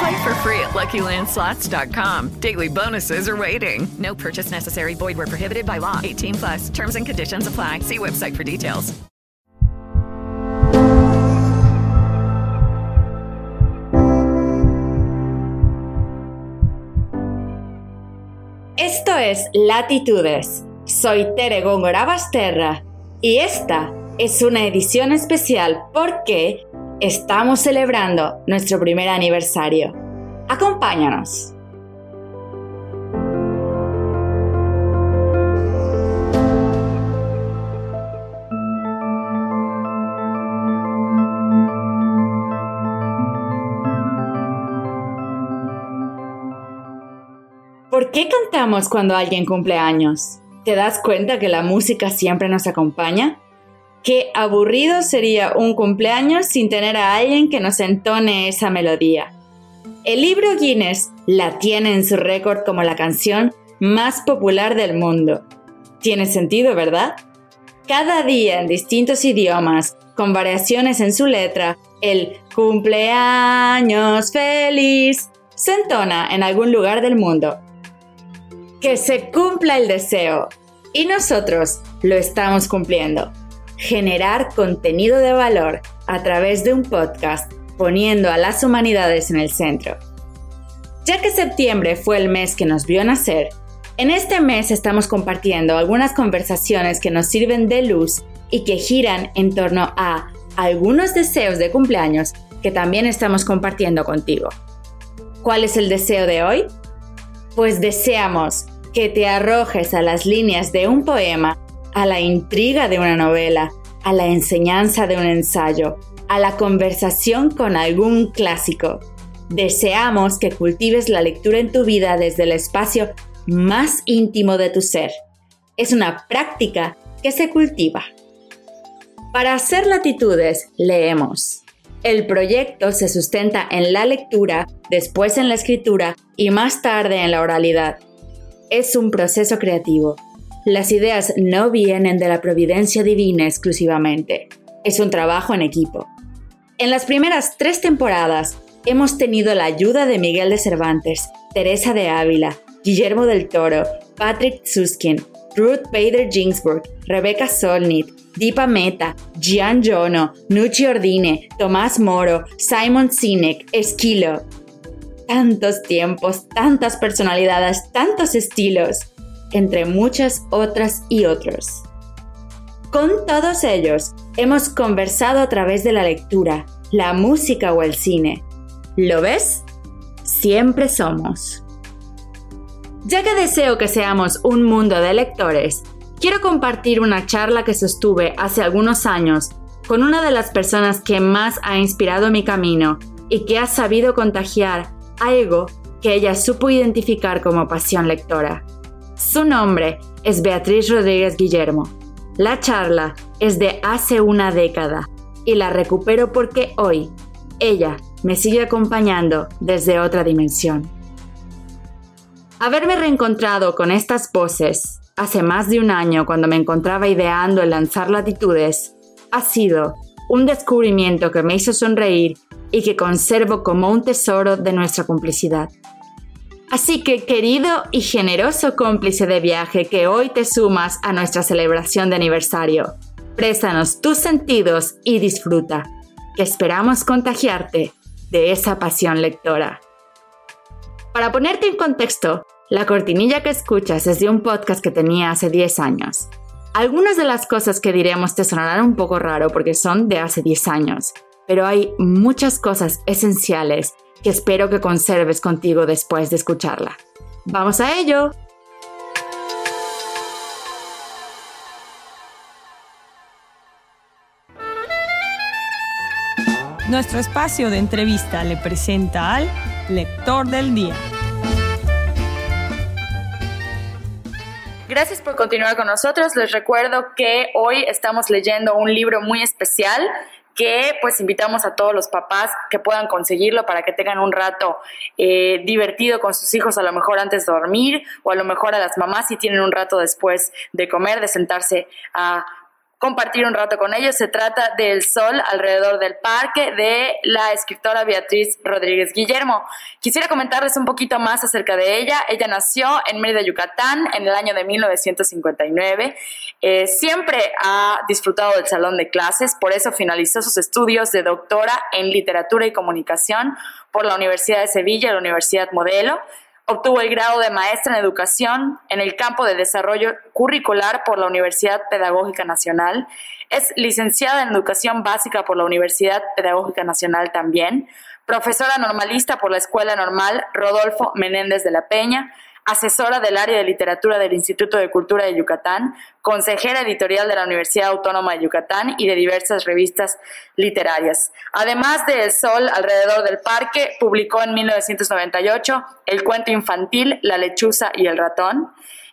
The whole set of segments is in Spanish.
Play for free at LuckyLandSlots.com. Daily bonuses are waiting. No purchase necessary. Void were prohibited by law. 18 plus. Terms and conditions apply. See website for details. Esto es Latitudes. Soy Tere Góngora Basterra y esta es una edición especial porque estamos celebrando nuestro primer aniversario. Acompáñanos. ¿Por qué cantamos cuando alguien cumple años? ¿Te das cuenta que la música siempre nos acompaña? Qué aburrido sería un cumpleaños sin tener a alguien que nos entone esa melodía. El libro Guinness la tiene en su récord como la canción más popular del mundo. Tiene sentido, ¿verdad? Cada día en distintos idiomas, con variaciones en su letra, el cumpleaños feliz se entona en algún lugar del mundo. Que se cumpla el deseo. Y nosotros lo estamos cumpliendo. Generar contenido de valor a través de un podcast poniendo a las humanidades en el centro. Ya que septiembre fue el mes que nos vio nacer, en este mes estamos compartiendo algunas conversaciones que nos sirven de luz y que giran en torno a algunos deseos de cumpleaños que también estamos compartiendo contigo. ¿Cuál es el deseo de hoy? Pues deseamos que te arrojes a las líneas de un poema, a la intriga de una novela, a la enseñanza de un ensayo, a la conversación con algún clásico. Deseamos que cultives la lectura en tu vida desde el espacio más íntimo de tu ser. Es una práctica que se cultiva. Para hacer latitudes, leemos. El proyecto se sustenta en la lectura, después en la escritura y más tarde en la oralidad. Es un proceso creativo. Las ideas no vienen de la providencia divina exclusivamente. Es un trabajo en equipo. En las primeras tres temporadas hemos tenido la ayuda de Miguel de Cervantes, Teresa de Ávila, Guillermo del Toro, Patrick Suskin, Ruth Bader Ginsburg, Rebecca Solnit, Deepa Meta, Gian Jono, Nucci Ordine, Tomás Moro, Simon Sinek, Esquilo. Tantos tiempos, tantas personalidades, tantos estilos, entre muchas otras y otros. Con todos ellos hemos conversado a través de la lectura, la música o el cine. ¿Lo ves? Siempre somos. Ya que deseo que seamos un mundo de lectores, quiero compartir una charla que sostuve hace algunos años con una de las personas que más ha inspirado mi camino y que ha sabido contagiar algo que ella supo identificar como pasión lectora. Su nombre es Beatriz Rodríguez Guillermo la charla es de hace una década y la recupero porque hoy ella me sigue acompañando desde otra dimensión. Haberme reencontrado con estas voces hace más de un año cuando me encontraba ideando el lanzar latitudes ha sido un descubrimiento que me hizo sonreír y que conservo como un tesoro de nuestra complicidad. Así que, querido y generoso cómplice de viaje que hoy te sumas a nuestra celebración de aniversario, préstanos tus sentidos y disfruta, que esperamos contagiarte de esa pasión lectora. Para ponerte en contexto, la cortinilla que escuchas es de un podcast que tenía hace 10 años. Algunas de las cosas que diremos te sonarán un poco raro porque son de hace 10 años, pero hay muchas cosas esenciales que espero que conserves contigo después de escucharla. ¡Vamos a ello! Nuestro espacio de entrevista le presenta al lector del día. Gracias por continuar con nosotros. Les recuerdo que hoy estamos leyendo un libro muy especial que pues invitamos a todos los papás que puedan conseguirlo para que tengan un rato eh, divertido con sus hijos, a lo mejor antes de dormir o a lo mejor a las mamás si tienen un rato después de comer, de sentarse a compartir un rato con ellos. Se trata del Sol alrededor del parque de la escritora Beatriz Rodríguez Guillermo. Quisiera comentarles un poquito más acerca de ella. Ella nació en Mérida, Yucatán, en el año de 1959. Eh, siempre ha disfrutado del salón de clases, por eso finalizó sus estudios de doctora en literatura y comunicación por la Universidad de Sevilla la Universidad Modelo. Obtuvo el grado de maestra en educación en el campo de desarrollo curricular por la Universidad Pedagógica Nacional. Es licenciada en educación básica por la Universidad Pedagógica Nacional también. Profesora normalista por la Escuela Normal Rodolfo Menéndez de la Peña asesora del área de literatura del Instituto de Cultura de Yucatán, consejera editorial de la Universidad Autónoma de Yucatán y de diversas revistas literarias. Además de El Sol alrededor del parque, publicó en 1998 el cuento infantil La lechuza y el ratón.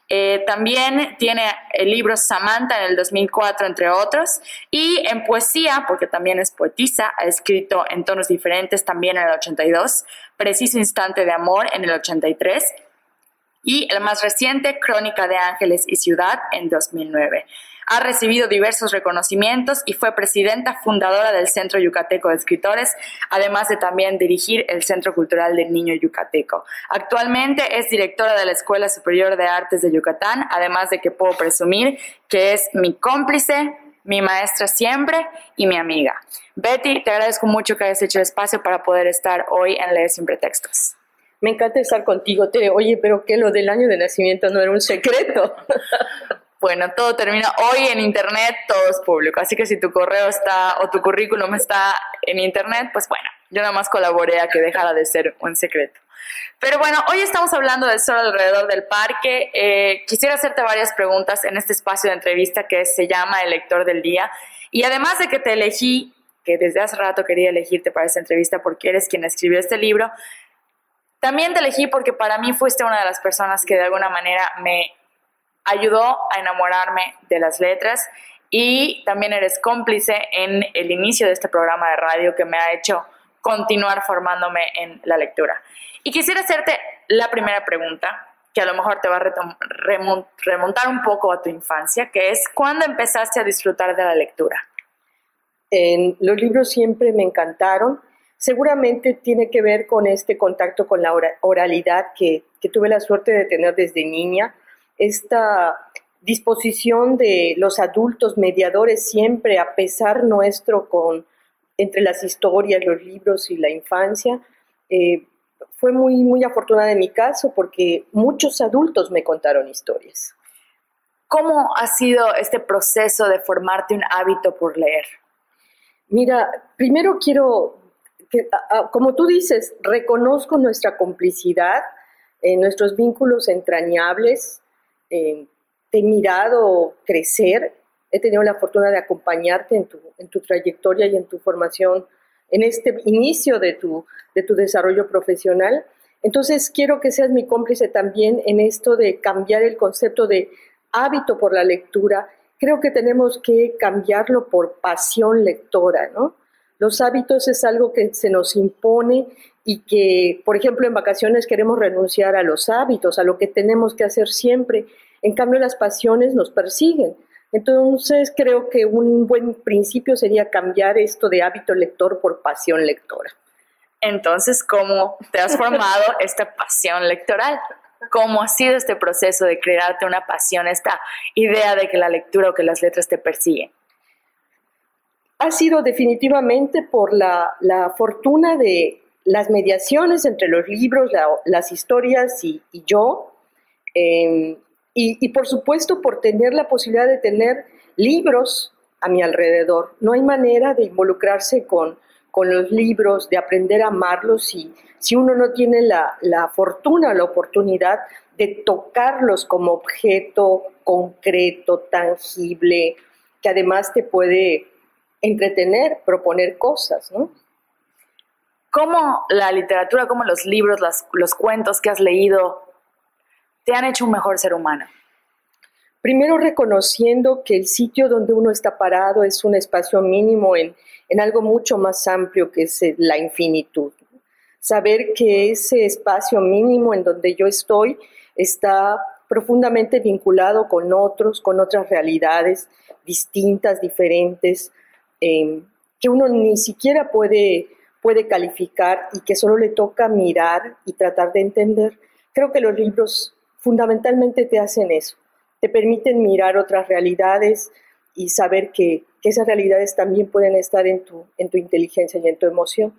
Eh, también tiene el libro Samantha en el 2004, entre otros, y en poesía, porque también es poetisa, ha escrito en tonos diferentes también en el 82, Preciso Instante de Amor en el 83, y el más reciente, Crónica de Ángeles y Ciudad, en 2009. Ha recibido diversos reconocimientos y fue presidenta fundadora del Centro Yucateco de Escritores, además de también dirigir el Centro Cultural del Niño Yucateco. Actualmente es directora de la Escuela Superior de Artes de Yucatán, además de que puedo presumir que es mi cómplice, mi maestra siempre y mi amiga. Betty, te agradezco mucho que hayas hecho espacio para poder estar hoy en Leer Sin Pretextos. Me encanta estar contigo, Tere. Oye, pero que lo del año de nacimiento no era un secreto. Bueno, todo termina hoy en internet, todo es público. Así que si tu correo está o tu currículum está en internet, pues bueno, yo nada más colaboré a que dejara de ser un secreto. Pero bueno, hoy estamos hablando del sol alrededor del parque. Eh, quisiera hacerte varias preguntas en este espacio de entrevista que se llama El lector del día. Y además de que te elegí, que desde hace rato quería elegirte para esta entrevista porque eres quien escribió este libro, también te elegí porque para mí fuiste una de las personas que de alguna manera me ayudó a enamorarme de las letras y también eres cómplice en el inicio de este programa de radio que me ha hecho continuar formándome en la lectura. Y quisiera hacerte la primera pregunta, que a lo mejor te va a remontar un poco a tu infancia, que es ¿cuándo empezaste a disfrutar de la lectura? En los libros siempre me encantaron seguramente tiene que ver con este contacto con la oralidad que, tuve la suerte de tener desde niña, esta disposición de los adultos mediadores siempre a pesar nuestro con entre las historias, los libros y la infancia. Eh, fue muy, muy afortunada en mi caso porque muchos adultos me contaron historias. ¿Cómo ha sido este proceso de formarte un hábito por leer? Mira, primero quiero como tú dices, reconozco nuestra complicidad, eh, nuestros vínculos entrañables, eh, te he mirado crecer, he tenido la fortuna de acompañarte en tu, en tu trayectoria y en tu formación, en este inicio de tu, de tu desarrollo profesional. Entonces, quiero que seas mi cómplice también en esto de cambiar el concepto de hábito por la lectura. Creo que tenemos que cambiarlo por pasión lectora, ¿no? Los hábitos es algo que se nos impone y que, por ejemplo, en vacaciones queremos renunciar a los hábitos, a lo que tenemos que hacer siempre. En cambio, las pasiones nos persiguen. Entonces, creo que un buen principio sería cambiar esto de hábito lector por pasión lectora. Entonces, ¿cómo te has formado esta pasión lectoral? ¿Cómo ha sido este proceso de crearte una pasión, esta idea de que la lectura o que las letras te persiguen? Ha sido definitivamente por la, fortuna de las mediaciones entre los libros, las historias y, yo, em, y, por supuesto por tener la posibilidad de tener libros a mi alrededor. No hay manera de involucrarse con, con los libros, de aprender a amarlos si, si uno no tiene la, la fortuna, la oportunidad de tocarlos como objeto concreto, tangible, que además te puede entretener, proponer cosas, ¿no? ¿Cómo la literatura, cómo los libros, los cuentos que has leído te han hecho un mejor ser humano? Primero reconociendo que el sitio donde uno está parado es un espacio mínimo en, en algo mucho más amplio que es la infinitud. Saber que ese espacio mínimo en donde yo estoy está profundamente vinculado con otros, con otras realidades distintas, diferentes, eh, que uno ni siquiera puede, puede calificar y que solo le toca mirar y tratar de entender. Creo que los libros fundamentalmente te hacen eso, te permiten mirar otras realidades y saber que, esas realidades también pueden estar en tu, en tu inteligencia y en tu emoción.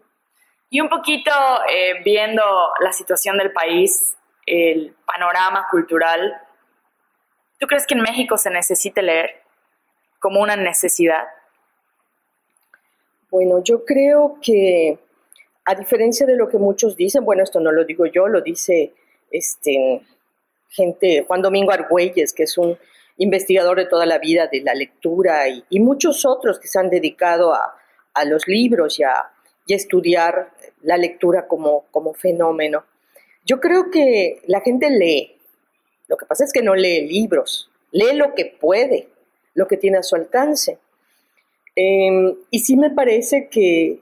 Y un poquito eh, viendo la situación del país, el panorama cultural, ¿tú crees que en México se necesite leer como una necesidad? Bueno, yo creo que a diferencia de lo que muchos dicen, bueno, esto no lo digo yo, lo dice este gente, Juan Domingo Argüelles, que es un investigador de toda la vida de la lectura y, muchos otros que se han dedicado a, los libros y a, estudiar la lectura como fenómeno. Yo creo que la gente lee, lo que pasa es que no lee libros, lee lo que puede, lo que tiene a su alcance. Em, y sí me parece que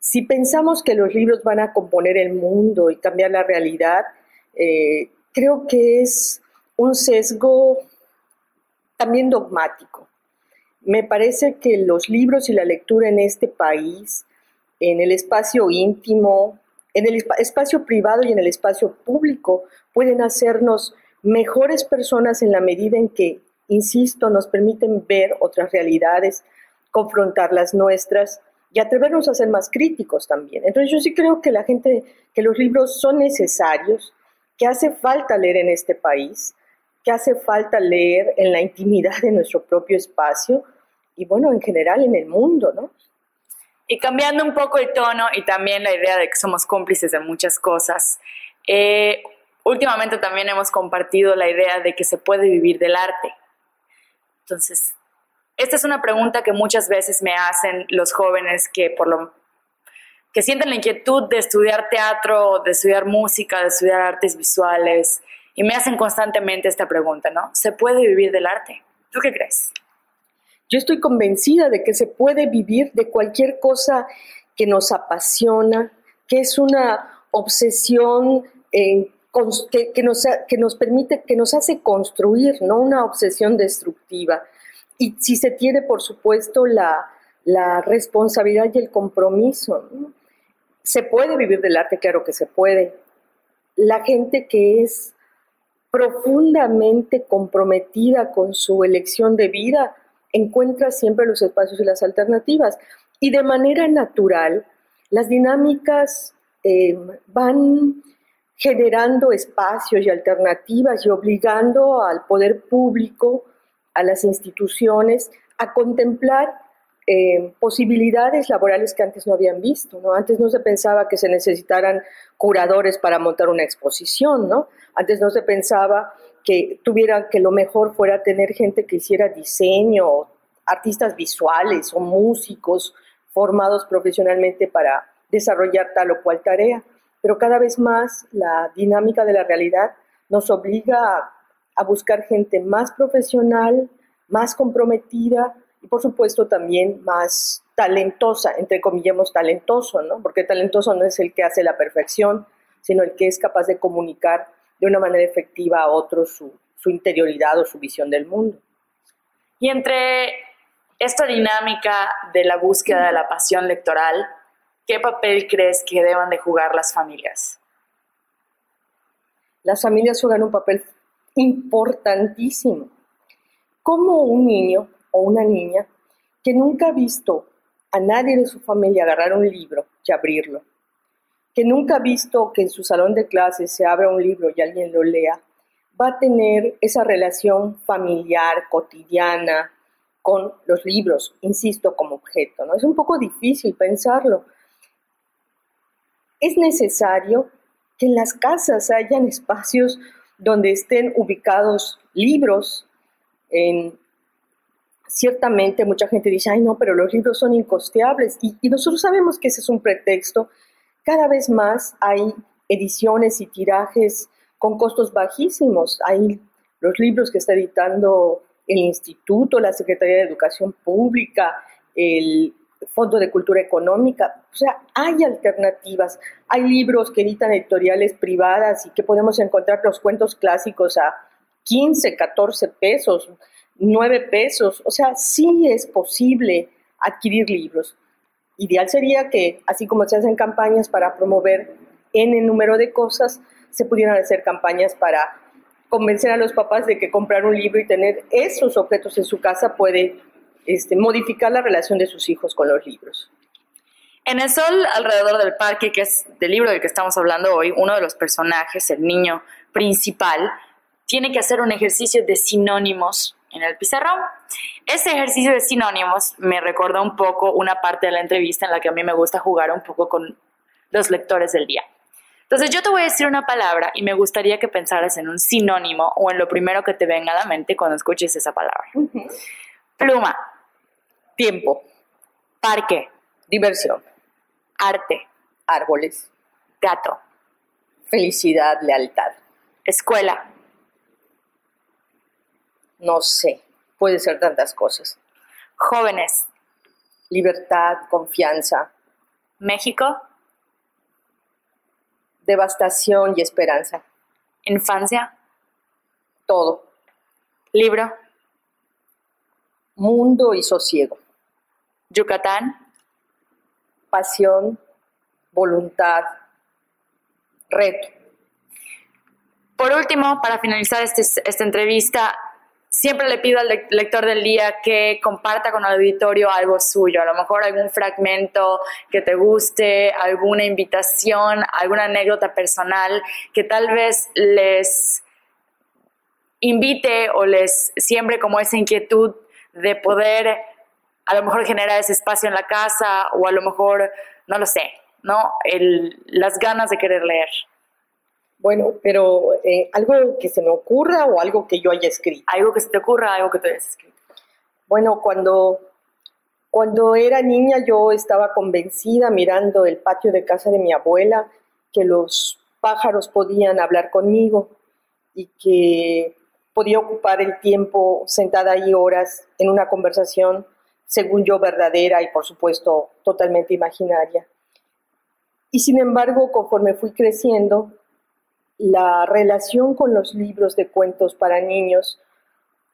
si pensamos que los libros van a componer el mundo y cambiar la realidad, eh, creo que es un sesgo también dogmático. Me parece que los libros y la lectura en este país, en el espacio íntimo, en el espacio privado y en el espacio público, pueden hacernos mejores personas en la medida en que, insisto, nos permiten ver otras realidades, confrontar las nuestras y atrevernos a ser más críticos también. Entonces yo sí creo que la gente, que los libros son necesarios, que hace falta leer en este país, que hace falta leer en la intimidad de nuestro propio espacio y bueno, en general en el mundo, ¿no? Y cambiando un poco el tono y también la idea de que somos cómplices de muchas cosas, eh, últimamente también hemos compartido la idea de que se puede vivir del arte. Entonces, esta es una pregunta que muchas veces me hacen los jóvenes que por lo que sienten la inquietud de estudiar teatro, de estudiar música, de estudiar artes visuales, y me hacen constantemente esta pregunta, ¿no? ¿Se puede vivir del arte? ¿Tú qué crees? Yo estoy convencida de que se puede vivir de cualquier cosa que nos apasiona, que es una obsesión eh, que, nos, que nos permite, que nos hace construir, no una obsesión destructiva. Y si se tiene, por supuesto, la, la responsabilidad y el compromiso. ¿Se puede vivir del arte? Claro que se puede. La gente que es profundamente comprometida con su elección de vida encuentra siempre los espacios y las alternativas. Y de manera natural, las dinámicas eh, van generando espacios y alternativas y obligando al poder público, a las instituciones, a contemplar eh, posibilidades laborales que antes no habían visto, ¿no? Antes no se pensaba que se necesitaran curadores para montar una exposición, ¿no? Antes no se pensaba que tuviera que lo mejor fuera tener gente que hiciera diseño, artistas visuales o músicos formados profesionalmente para desarrollar tal o cual tarea. Pero cada vez más la dinámica de la realidad nos obliga a buscar gente más profesional, más comprometida, y por supuesto también más talentosa, entre comillas talentoso, ¿no? Porque talentoso no es el que hace la perfección, sino el que es capaz de comunicar de una manera efectiva a otros su, su interioridad o su visión del mundo. Y entre esta dinámica de la búsqueda de la pasión lectoral, ¿qué papel crees que deban de jugar las familias? Las familias juegan un papel importantísimo. Como un niño o una niña que nunca ha visto a nadie de su familia agarrar un libro y abrirlo, que nunca ha visto que en su salón de clases se abra un libro y alguien lo lea, va a tener esa relación familiar, cotidiana, con los libros, insisto, como objeto. ¿no? Es un poco difícil pensarlo. Es necesario que en las casas hayan espacios donde estén ubicados libros. En, ciertamente mucha gente dice, ay no, pero los libros son incosteables. Y, y nosotros sabemos que ese es un pretexto. Cada vez más hay ediciones y tirajes con costos bajísimos. Hay los libros que está editando el instituto, la Secretaría de Educación Pública, el Fondo de Cultura Económica. O sea, hay alternativas. Hay libros que editan editoriales privadas y que podemos encontrar los cuentos clásicos a 15, 14 pesos, 9 pesos. O sea, sí es posible adquirir libros. Ideal sería que, así como se hacen campañas para promover el número de cosas, se pudieran hacer campañas para convencer a los papás de que comprar un libro y tener esos objetos en su casa puede este, modificar la relación de sus hijos con los libros. En el sol alrededor del parque, que es del libro del que estamos hablando hoy, uno de los personajes, el niño principal, tiene que hacer un ejercicio de sinónimos en el pizarrón. Ese ejercicio de sinónimos me recuerda un poco una parte de la entrevista en la que a mí me gusta jugar un poco con los lectores del día. Entonces yo te voy a decir una palabra y me gustaría que pensaras en un sinónimo o en lo primero que te venga a la mente cuando escuches esa palabra. Pluma, tiempo, parque, diversión, arte, árboles, gato, felicidad, lealtad, escuela, no sé, puede ser tantas cosas. jóvenes, Libertad, confianza, México, devastación y esperanza, infancia, todo, libro, mundo y sosiego, Yucatán, pasión, voluntad, reto. Por último, para finalizar este- esta entrevista, siempre le pido al le- lector del día que comparta con el auditorio algo suyo, a lo mejor algún fragmento que te guste, alguna invitación, alguna anécdota personal que tal vez les invite o les siembre como esa inquietud de poder a lo mejor generar ese espacio en la casa o a lo mejor, no lo sé, ¿no? El- las ganas de querer leer. Bueno, pero eh, algo que se me ocurra o algo que yo haya escrito. Algo que se te ocurra, algo que te hayas escrito. Bueno, cuando, cuando era niña yo estaba convencida mirando el patio de casa de mi abuela que los pájaros podían hablar conmigo y que podía ocupar el tiempo sentada ahí horas en una conversación, según yo, verdadera y por supuesto totalmente imaginaria. Y sin embargo, conforme fui creciendo, la relación con los libros de cuentos para niños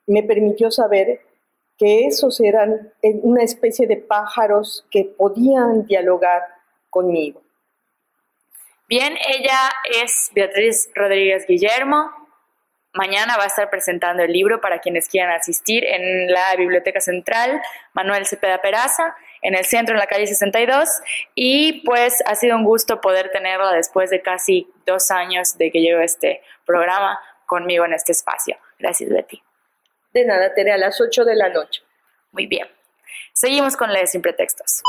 me permitió saber que esos eran eh, una especie de pájaros que podían dialogar conmigo. Bien, ella es Beatriz Rodríguez Guillermo. Mañana va a estar presentando el libro para quienes quieran asistir en la Biblioteca Central Manuel Cepeda Peraza, en el centro, en la calle 62. Y pues ha sido un gusto poder tenerla después de casi dos años de que llegó este programa conmigo en este espacio. Gracias, Betty. De nada, Tere, a las 8 de la noche. Muy bien. Seguimos con de Sin Pretextos.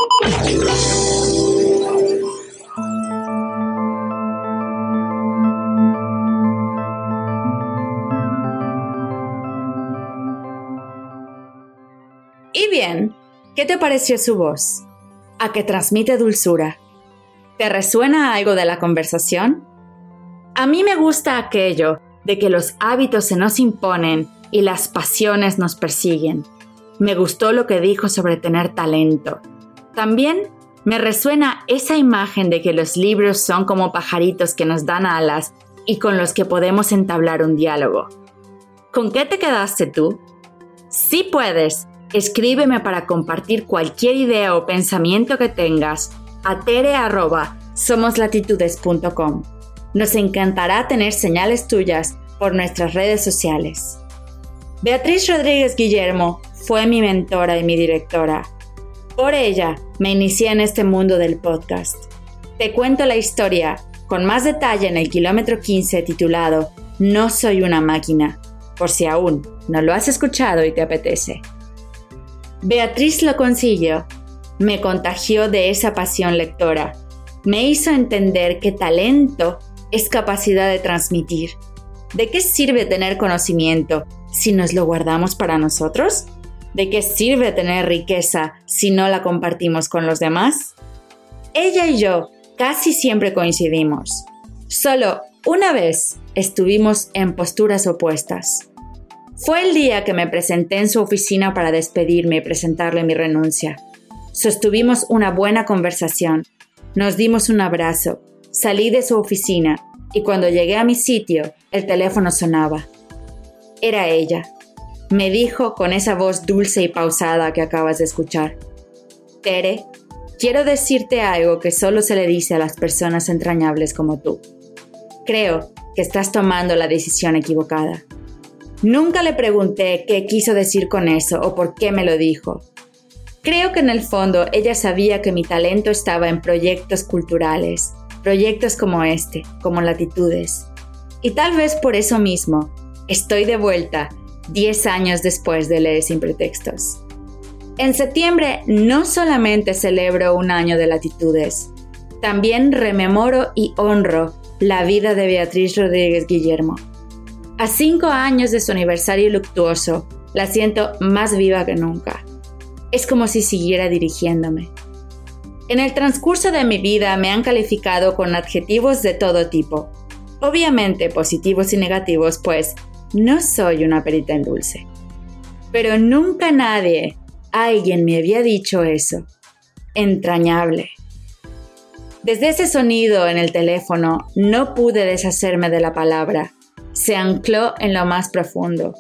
Bien, ¿qué te pareció su voz? ¿A que transmite dulzura? ¿Te resuena algo de la conversación? A mí me gusta aquello de que los hábitos se nos imponen y las pasiones nos persiguen. Me gustó lo que dijo sobre tener talento. También me resuena esa imagen de que los libros son como pajaritos que nos dan alas y con los que podemos entablar un diálogo. ¿Con qué te quedaste tú? Si puedes, escríbeme para compartir cualquier idea o pensamiento que tengas a tere@somoslatitudes.com. Nos encantará tener señales tuyas por nuestras redes sociales. Beatriz Rodríguez Guillermo fue mi mentora y mi directora. Por ella me inicié en este mundo del podcast. Te cuento la historia con más detalle en el kilómetro 15 titulado No soy una máquina, por si aún no lo has escuchado y te apetece. Beatriz lo consiguió. Me contagió de esa pasión lectora. Me hizo entender que talento es capacidad de transmitir. ¿De qué sirve tener conocimiento si nos lo guardamos para nosotros? ¿De qué sirve tener riqueza si no la compartimos con los demás? Ella y yo casi siempre coincidimos. Solo una vez estuvimos en posturas opuestas. Fue el día que me presenté en su oficina para despedirme y presentarle mi renuncia. Sostuvimos una buena conversación, nos dimos un abrazo, salí de su oficina y cuando llegué a mi sitio, el teléfono sonaba. Era ella. Me dijo con esa voz dulce y pausada que acabas de escuchar. Tere, quiero decirte algo que solo se le dice a las personas entrañables como tú. Creo que estás tomando la decisión equivocada. Nunca le pregunté qué quiso decir con eso o por qué me lo dijo. Creo que en el fondo ella sabía que mi talento estaba en proyectos culturales, proyectos como este, como Latitudes. Y tal vez por eso mismo, estoy de vuelta 10 años después de leer Sin Pretextos. En septiembre no solamente celebro un año de Latitudes, también rememoro y honro la vida de Beatriz Rodríguez Guillermo. A cinco años de su aniversario luctuoso, la siento más viva que nunca. Es como si siguiera dirigiéndome. En el transcurso de mi vida me han calificado con adjetivos de todo tipo, obviamente positivos y negativos, pues no soy una perita en dulce. Pero nunca nadie, alguien me había dicho eso. Entrañable. Desde ese sonido en el teléfono no pude deshacerme de la palabra. Se ancló en lo más profundo.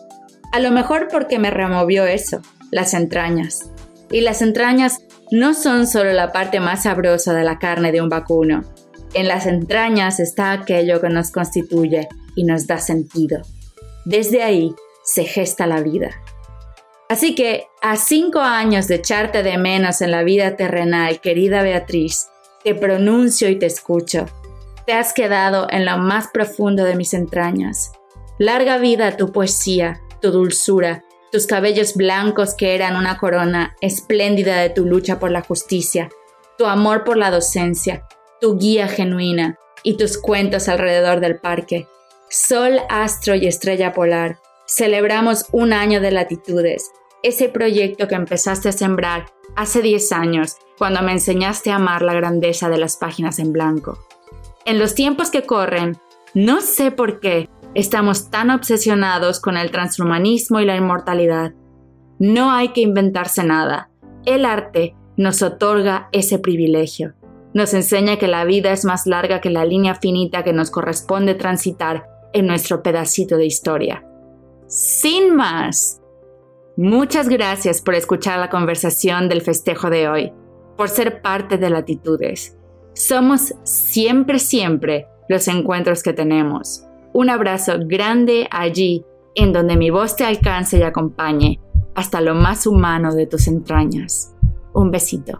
A lo mejor porque me removió eso, las entrañas. Y las entrañas no son solo la parte más sabrosa de la carne de un vacuno. En las entrañas está aquello que nos constituye y nos da sentido. Desde ahí se gesta la vida. Así que, a cinco años de echarte de menos en la vida terrenal, querida Beatriz, te pronuncio y te escucho. Te has quedado en lo más profundo de mis entrañas. Larga vida tu poesía, tu dulzura, tus cabellos blancos que eran una corona espléndida de tu lucha por la justicia, tu amor por la docencia, tu guía genuina y tus cuentos alrededor del parque. Sol, astro y estrella polar, celebramos un año de latitudes, ese proyecto que empezaste a sembrar hace 10 años, cuando me enseñaste a amar la grandeza de las páginas en blanco. En los tiempos que corren, no sé por qué, Estamos tan obsesionados con el transhumanismo y la inmortalidad. No hay que inventarse nada. El arte nos otorga ese privilegio. Nos enseña que la vida es más larga que la línea finita que nos corresponde transitar en nuestro pedacito de historia. Sin más, muchas gracias por escuchar la conversación del festejo de hoy, por ser parte de Latitudes. Somos siempre, siempre los encuentros que tenemos. Un abrazo grande allí, en donde mi voz te alcance y acompañe hasta lo más humano de tus entrañas. Un besito.